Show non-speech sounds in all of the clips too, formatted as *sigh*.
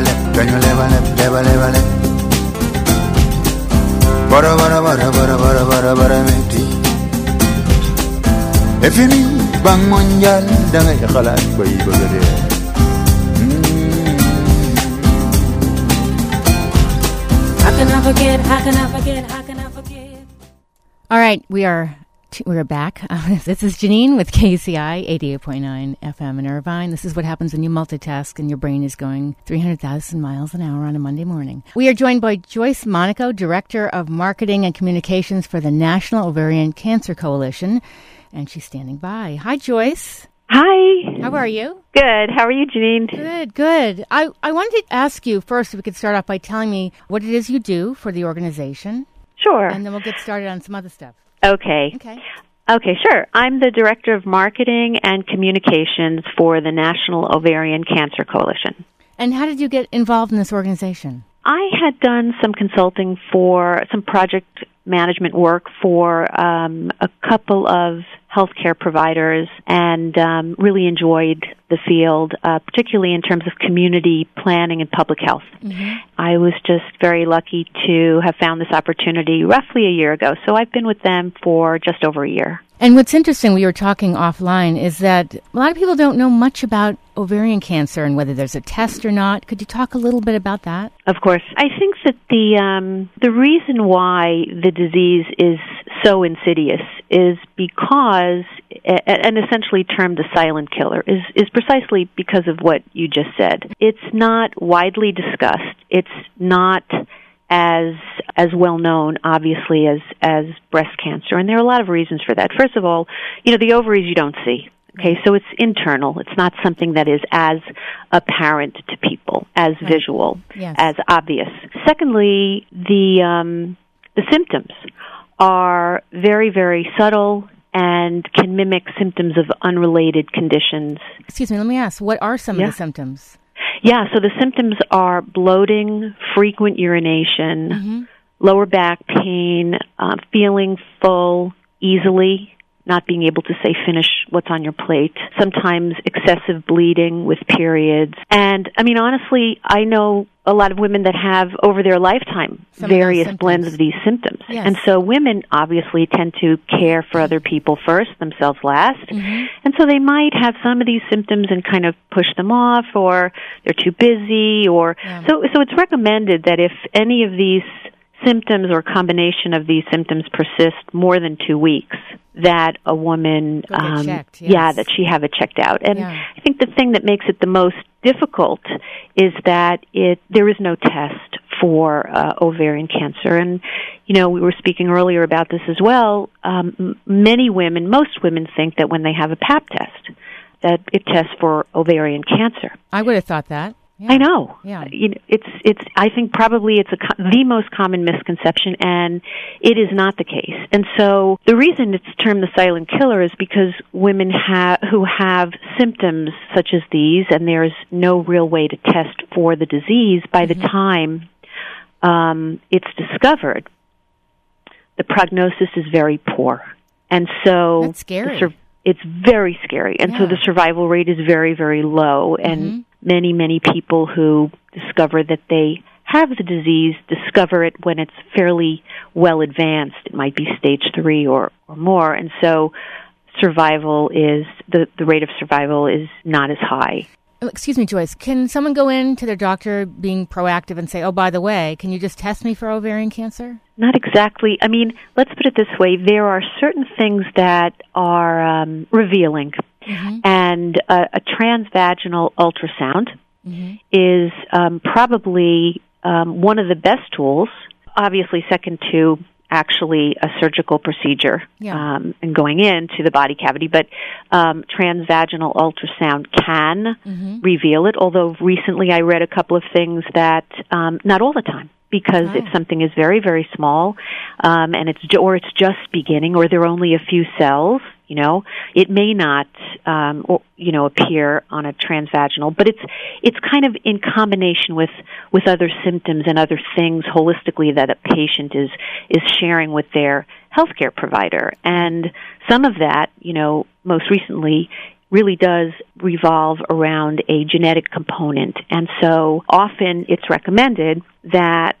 levale, can you levale, levale, levale. Bara bara bara bara bara bara bara meti. Efini bang monjal danga khalat bay bagade. How mm. can I forget? How can I forget? How can I forget? All right, we are we're back. Uh, *laughs* this is Janine with KUCI 88.9 FM in Irvine. This is what happens when you multitask and your brain is going 300,000 miles an hour on a Monday morning. We are joined by Joyce Monaco, Director of Marketing and Communications for the National Ovarian Cancer Coalition, and she's standing by. Hi, Joyce. Hi. How are you? Good. How are you, Janine? Good, good. I, I wanted to ask you first if we could start off by telling me what it is you do for the organization, Sure. and then we'll get started on some other stuff. Okay. Okay. Okay, sure. I'm the Director of Marketing and Communications for the National Ovarian Cancer Coalition. And how did you get involved in this organization? I had done some consulting for some project management work for um, a couple of healthcare providers and um, really enjoyed the field, uh, particularly in terms of community planning and public health. I was just very lucky to have found this opportunity roughly a year ago. So I've been with them for just over a year. And what's interesting, we were talking offline, is that a lot of people don't know much about ovarian cancer and whether there's a test or not. Could you talk a little bit about that? Of course, I think that the um, the reason why the disease is so insidious is because, and essentially termed the silent killer, is is precisely because of what you just said. It's not widely discussed. It's not as as well known, obviously, as as breast cancer, and there are a lot of reasons for that. First of all, you know the ovaries you don't see. Okay, so it's internal. It's not something that is as apparent to people, as visual, Yes. as obvious. Secondly, the um, the symptoms are very, very subtle and can mimic symptoms of unrelated conditions. Excuse me, let me ask, what are some Yeah. of the symptoms? Yeah, so the symptoms are bloating, frequent urination, lower back pain, uh, feeling full easily, not being able to say finish what's on your plate, sometimes excessive bleeding with periods. And I mean, honestly, I know a lot of women that have over their lifetime Some various symptoms. blends of these symptoms. Yes. And so women obviously tend to care for other people first, themselves last. Mm-hmm. And so they might have some of these symptoms and kind of push them off or they're too busy or Yeah. so so it's recommended that if any of these symptoms or combination of these symptoms persist more than 2 weeks that a woman um checked, yeah that she have it checked out. And Yeah. I think the thing that makes it the most difficult is that it there is no test for uh, ovarian cancer and you know we were speaking earlier about this as well um, m- many women most women think that when they have a pap test that it tests for ovarian cancer I would have thought that. Yeah. I know. Yeah. You know, it's it's. I think probably it's a co- the most common misconception, and it is not the case. And so the reason it's termed the silent killer is because women have who have symptoms such as these, and there's no real way to test for the disease. By the time um, it's discovered, the prognosis is very poor, and so That's scary. sur- it's very scary, and so the survival rate is very, very low. And Mhm. Many, many people who discover that they have the disease discover it when it's fairly well advanced. It might be stage three or, or more, and so survival is the the rate of survival is not as high. Oh, Excuse me, Joyce. Can someone go in to their doctor being proactive and say, oh, by the way, can you just test me for ovarian cancer? Not exactly. I mean, let's put it this way: there are certain things that are um, revealing, and a, a transvaginal ultrasound is um, probably um, one of the best tools. Obviously, second to actually a surgical procedure Yeah. um, and going into the body cavity, but um, transvaginal ultrasound can reveal it. Although recently I read a couple of things that um, not all the time. Because if something is very, very small, um, and it's or it's just beginning, or there are only a few cells, you know, it may not, um, or, you know, appear on a transvaginal. But it's it's kind of in combination with with other symptoms and other things holistically that a patient is is sharing with their healthcare provider. And some of that, you know, most recently really does revolve around a genetic component. And so often it's recommended that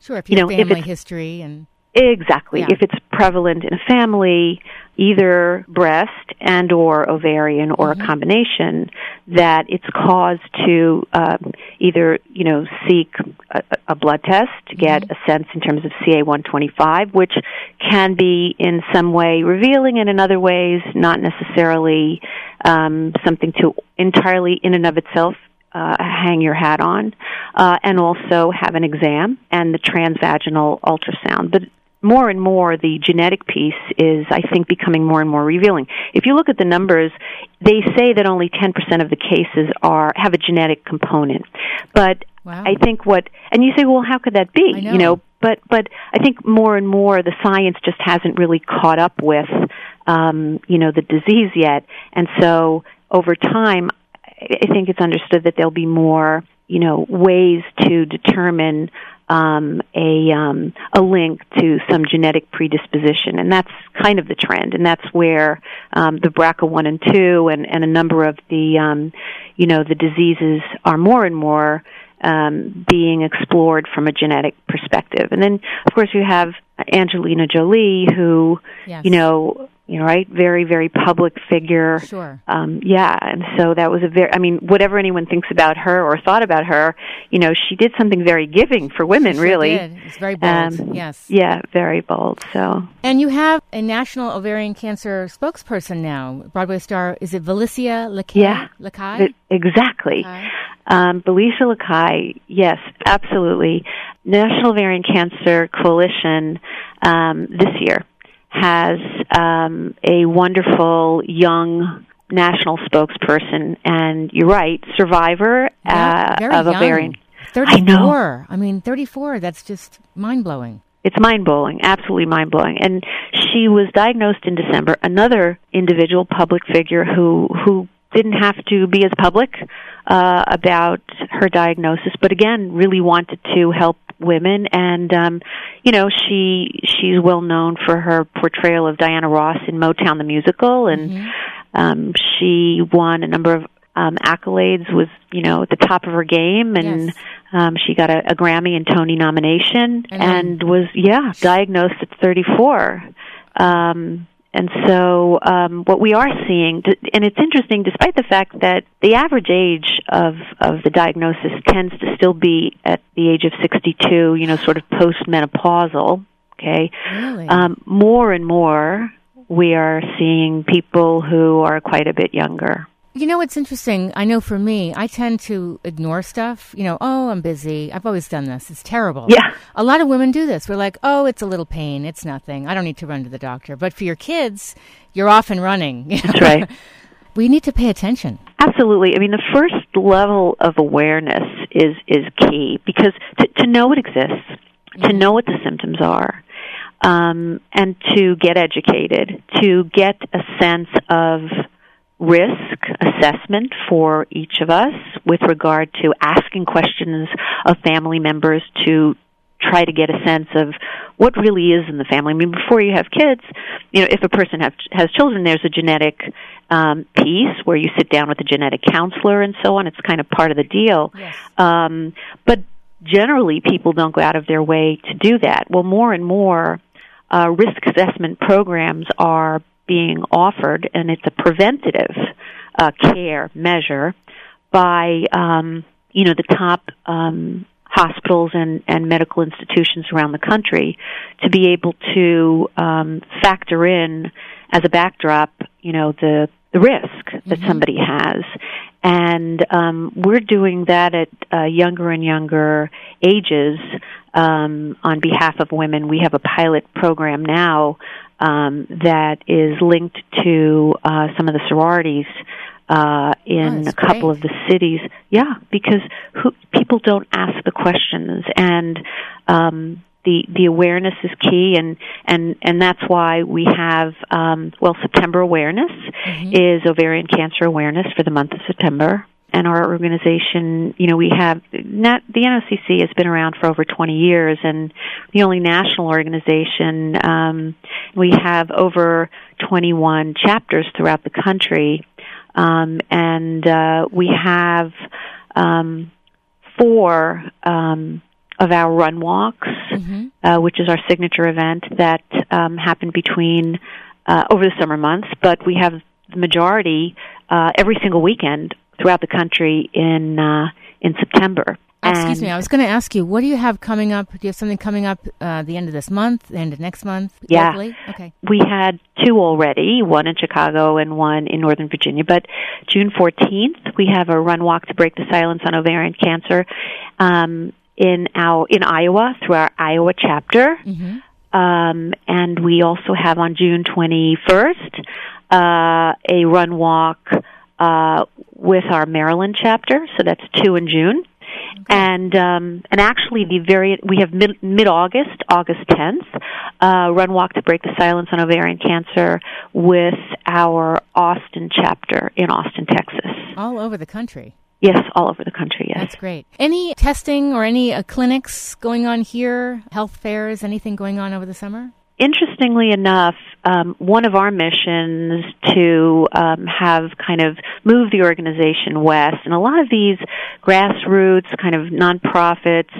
Sure, if you, You know, family it's- history and Exactly. Yeah. If it's prevalent in a family, either breast and or ovarian or Mm-hmm. a combination, that it's cause to uh, either you know seek a, a blood test to get Mm-hmm. a sense in terms of CA125, which can be in some way revealing, and in other ways not necessarily um, something to entirely in and of itself uh, hang your hat on, uh, and also have an exam and the transvaginal ultrasound. But more and more, the genetic piece is, I think, becoming more and more revealing. If you look at the numbers, they say that only 10% of the cases are have a genetic component. But Wow. I think what, and you say, well, how could that be? Know. You know, but but I think more and more the science just hasn't really caught up with, um, you know, the disease yet, and so over time, I I think it's understood that there'll be more, you know, ways to determine um, a um, a link to some genetic predisposition, and that's kind of the trend, and that's where um, the BRCA one and two, and, and a number of the, um, you know, the diseases are more and more um, being explored from a genetic perspective, and then of course you have Angelina Jolie, who, Yes. you know, you know, right, very very public figure Sure. um yeah and so that was a very i mean whatever anyone thinks about her or thought about her you know she did something very giving for women Sure really did. It's very bold. Um, yes. yeah very bold so And you have a national ovarian cancer spokesperson now. Broadway star, is it Valisia LeKae? Yeah. LeKae? It- exactly LeKae? um Valisia LeKae yes absolutely National Ovarian Cancer Coalition um this year has um a wonderful young national spokesperson and you're right survivor Yeah, uh, of young. ovarian 34. I. I mean, 34, that's just mind blowing. It's mind blowing, absolutely mind blowing. And she was diagnosed in December. Another individual, public figure who who didn't have to be as public uh, about her diagnosis, but again, really wanted to help women. And um, you know, she she's well known for her portrayal of Diana Ross in Motown the musical, and Mm-hmm. um, she won a number of um, accolades. Was you know at the top of her game, and Yes. um, she got a, a Grammy and Tony nomination, And and, was yeah diagnosed at 34. Um, and so um, what we are seeing, and it's interesting, despite the fact that the average age of of the diagnosis tends to still be at the age of 62, you know, sort of postmenopausal. Okay, Really? um, more and more we are seeing people who are quite a bit younger. You know what's interesting? I know for me, I tend to ignore stuff. You know, oh, I'm busy. I've always done this. It's terrible. Yeah. A lot of women do this. We're like, oh, it's a little pain. It's nothing. I don't need to run to the doctor. But for your kids, you're off and running. you *laughs* know? That's right. we need to pay attention. Absolutely. I mean, the first level of awareness is is key because to, to know it exists, to know what the symptoms are, um, and to get educated, to get a sense of risk assessment for each of us with regard to asking questions of family members to try to get a sense of what really is in the family. I mean, before you have kids, you know, if a person have, has children, there's a genetic um, piece where you sit down with a genetic counselor and so on. It's kind of part of the deal. Yes. Um, but generally, people don't go out of their way to do that. Well, more and more uh, risk assessment programs are being offered, and it's a preventative uh, care measure by um, you know the top um, hospitals and, and medical institutions around the country to be able to um, factor in as a backdrop, you know, the the risk that somebody has. And um, we're doing that at uh, younger and younger ages um, on behalf of women. We have a pilot program now um, that is linked to uh, some of the sororities uh, in Oh, a couple great. of the cities. Yeah, because who, people don't ask the questions, and um, the the awareness is key, and and and that's why we have um, well September awareness is ovarian cancer awareness for the month of September. And our organization, you know, we have not the NOCC has been around for over 20 years, and the only national organization. Um, we have over 21 chapters throughout the country um, and uh, we have um, four um, of our run walks, Mm-hmm. uh, which is our signature event that um, happen between uh, over the summer months. But we have the majority uh, every single weekend throughout the country in uh, in September. Excuse me. I was going to ask you, what do you have coming up? Do you have something coming up uh, the end of this month, the end of next month? Yeah. locally? Okay. we had two already, one in Chicago and one in Northern Virginia. But June 14th, we have a run walk to break the silence on ovarian cancer um, in our in Iowa through our Iowa chapter. hmm Um, and we also have on June 21st uh, a run walk uh, with our Maryland chapter. So that's two in June. And um, and actually, the very we have mid mid August, August tenth, uh, run walk to break the silence on ovarian cancer with our Austin chapter in Austin, Texas. All over the country. Yes, all over the country. Yes. That's great. Any testing or any uh, clinics going on here? Health fairs? Anything going on over the summer? Interestingly enough, um, one of our missions to um, have kind of move the organization west, and a lot of these grassroots kind of nonprofits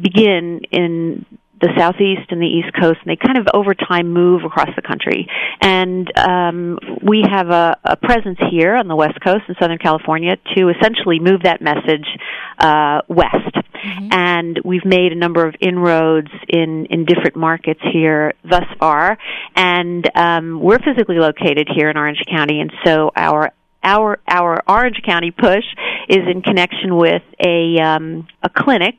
begin in the southeast and the east coast, and they kind of over time move across the country. And um, we have a, a presence here on the west coast in Southern California to essentially move that message uh, west. And we've made a number of inroads in in different markets here thus far, and um, we're physically located here in Orange County, and so our our our Orange County push is in connection with a um, a clinic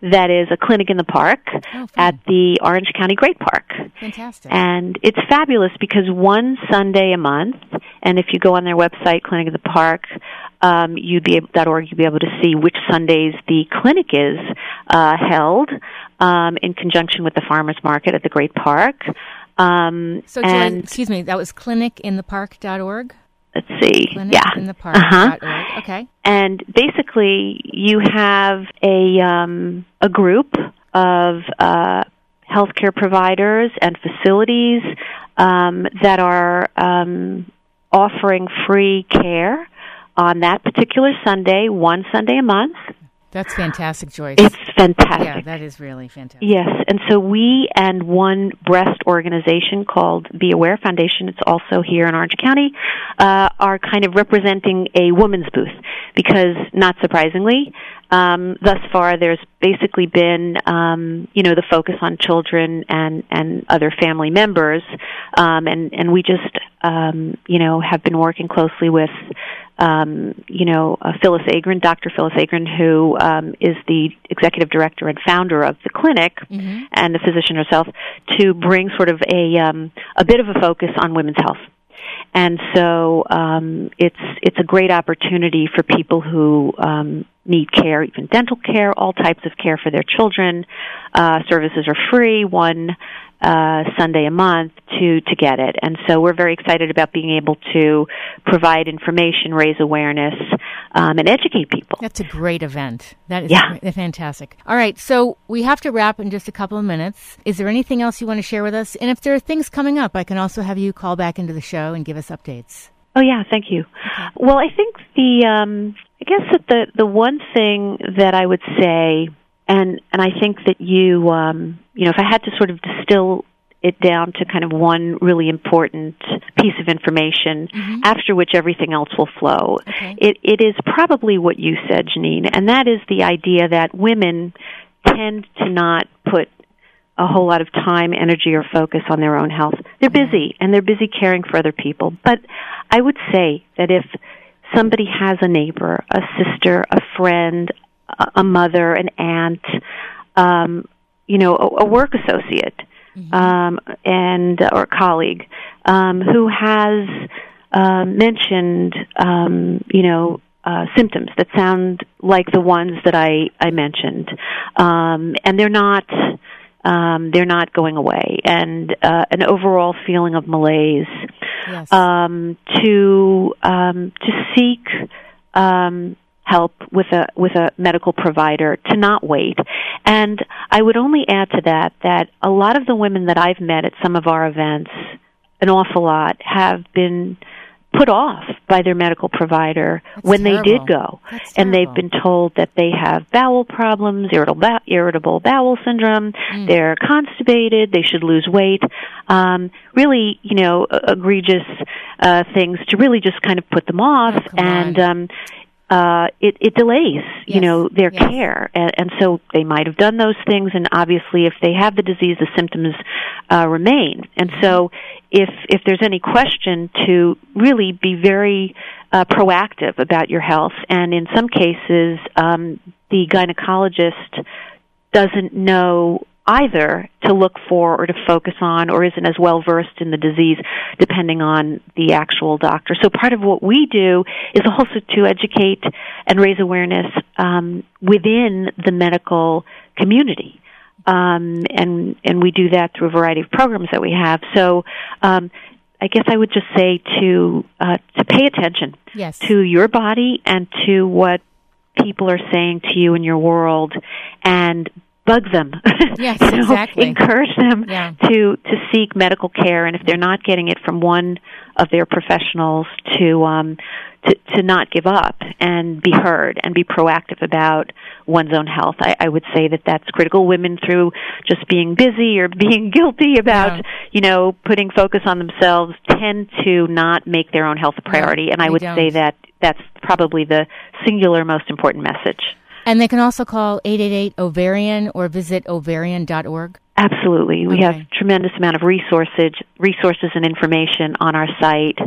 that is a clinic in the park Oh, at the Orange County Great Park. Fantastic. And it's fabulous because one Sunday a month, and if you go on their website, Clinic of the Park, um, you'd be able, .org, you'd be able to see which Sundays the clinic is uh, held um, in conjunction with the farmers market at the Great Park. Um, so, Joy, and excuse me, that was clinicinthepark.org? Let's see, yeah, Clinicinthepark.org. Uh-huh. Okay. and basically you have a um, a group of uh, healthcare providers and facilities um, that are um, offering free care on that particular Sunday, one Sunday a month. That's fantastic, Joyce. It's fantastic. yeah, that is really fantastic. Yes, and so we and one breast organization called Be Aware Foundation, it's also here in Orange County, uh, are kind of representing a woman's booth because, not surprisingly, um, thus far there's basically been, um, you know, the focus on children and and other family members, um, and and we just, um, you know, have been working closely with um, you know, uh, Phyllis Agran, Dr. Phyllis Agran, who um, is the executive director and founder of the clinic, Mhm. and the physician herself, to bring sort of a um, a bit of a focus on women's health. And so um, it's it's a great opportunity for people who um, need care, even dental care, all types of care for their children. Uh, services are free. One uh, Sunday a month to to get it, and so we're very excited about being able to provide information, raise awareness, um, and educate people. That's a great event. That is Yeah. fantastic. All right, so we have to wrap in just a couple of minutes. Is there anything else you want to share with us? And if there are things coming up, I can also have you call back into the show and give us updates. Oh yeah, thank you. Well, I think the um, I guess that the the one thing that I would say, and and I think that you um, you know, if I had to sort of distill it down to kind of one really important piece of information, after which everything else will flow. Okay. It it is probably what you said, Janine, and that is the idea that women tend to not put a whole lot of time, energy, or focus on their own health. They're busy and they're busy caring for other people. But I would say that if somebody has a neighbor, a sister, a friend, a mother, an aunt, um, you know, a, a work associate, um, and or colleague um, who has um, mentioned, um, you know, uh, symptoms that sound like the ones that I I mentioned, um, and they're not um, they're not going away, and uh, an overall feeling of malaise. Yes. Um, to um, to seek um, help with a with a medical provider, to not wait. And I would only add to that that a lot of the women that I've met at some of our events, an awful lot, have been put off by their medical provider That's when they did go. That's and they've been told that they have bowel problems irritable, irritable bowel syndrome. Mm. they're constipated. They should lose weight. Um really you know egregious uh things to really just kind of put them off. Oh, and um uh it it delays you Yes, know their yes. care. And, and so they might have done those things. And obviously if they have the disease the symptoms uh remain. And so if if there's any question to really be very uh, proactive about your health. And in some cases um the gynecologist doesn't know either to look for or to focus on or isn't as well versed in the disease depending on the actual doctor. So part of what we do is also to educate and raise awareness um, within the medical community. Um, and and we do that through a variety of programs that we have. So um, I guess I would just say to uh, to pay attention Yes. to your body and to what people are saying to you in your world and bug them *laughs* Yes, You know, exactly. encourage them Yeah. to to seek medical care and if they're not getting it from one of their professionals to um to to not give up and be heard and be proactive about one's own health i i would say that that's critical women through just being busy or being *laughs* guilty about Yeah. you know putting focus on themselves tend to not make their own health a priority and i would don't. say that that's probably the singular most important message And they can also call 888 ovarian or visit ovarian.org. Absolutely. We Okay. have tremendous amount of resources, resources and information on our site,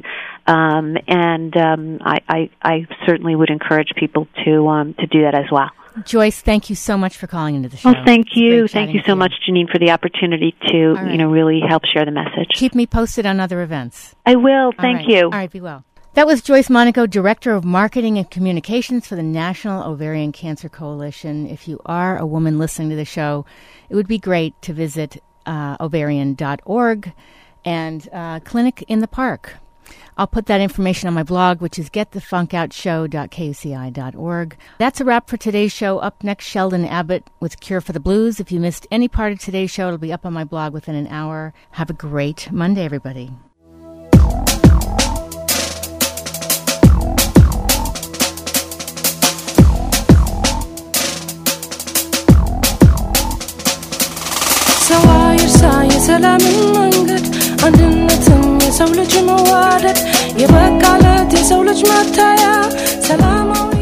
um, and um, I, I, I certainly would encourage people to um, to do that as well. Joyce, thank you so much for calling into the show. Well, thank you, thank you so much, Janine, for the opportunity to right. you know really help share the message. Keep me posted on other events. I will. Thank right. you. All right, be well. That was Joyce Monaco, Director of Marketing and Communications for the National Ovarian Cancer Coalition. If you are a woman listening to the show, it would be great to visit uh, ovarian.org and uh, Clinic in the Park. I'll put that information on my blog, which is getthefunkoutshow.kuci.org. That's a wrap for today's show. Up next, Sheldon Abbott with Cure for the Blues. If you missed any part of today's show, it'll be up on my blog within an hour. Have a great Monday, everybody. የሰላምን መንገድ አንድነትም የሰው ልጅ መዋደድ የበቃለት የሰው ልጅ መታያ ሰላማዊ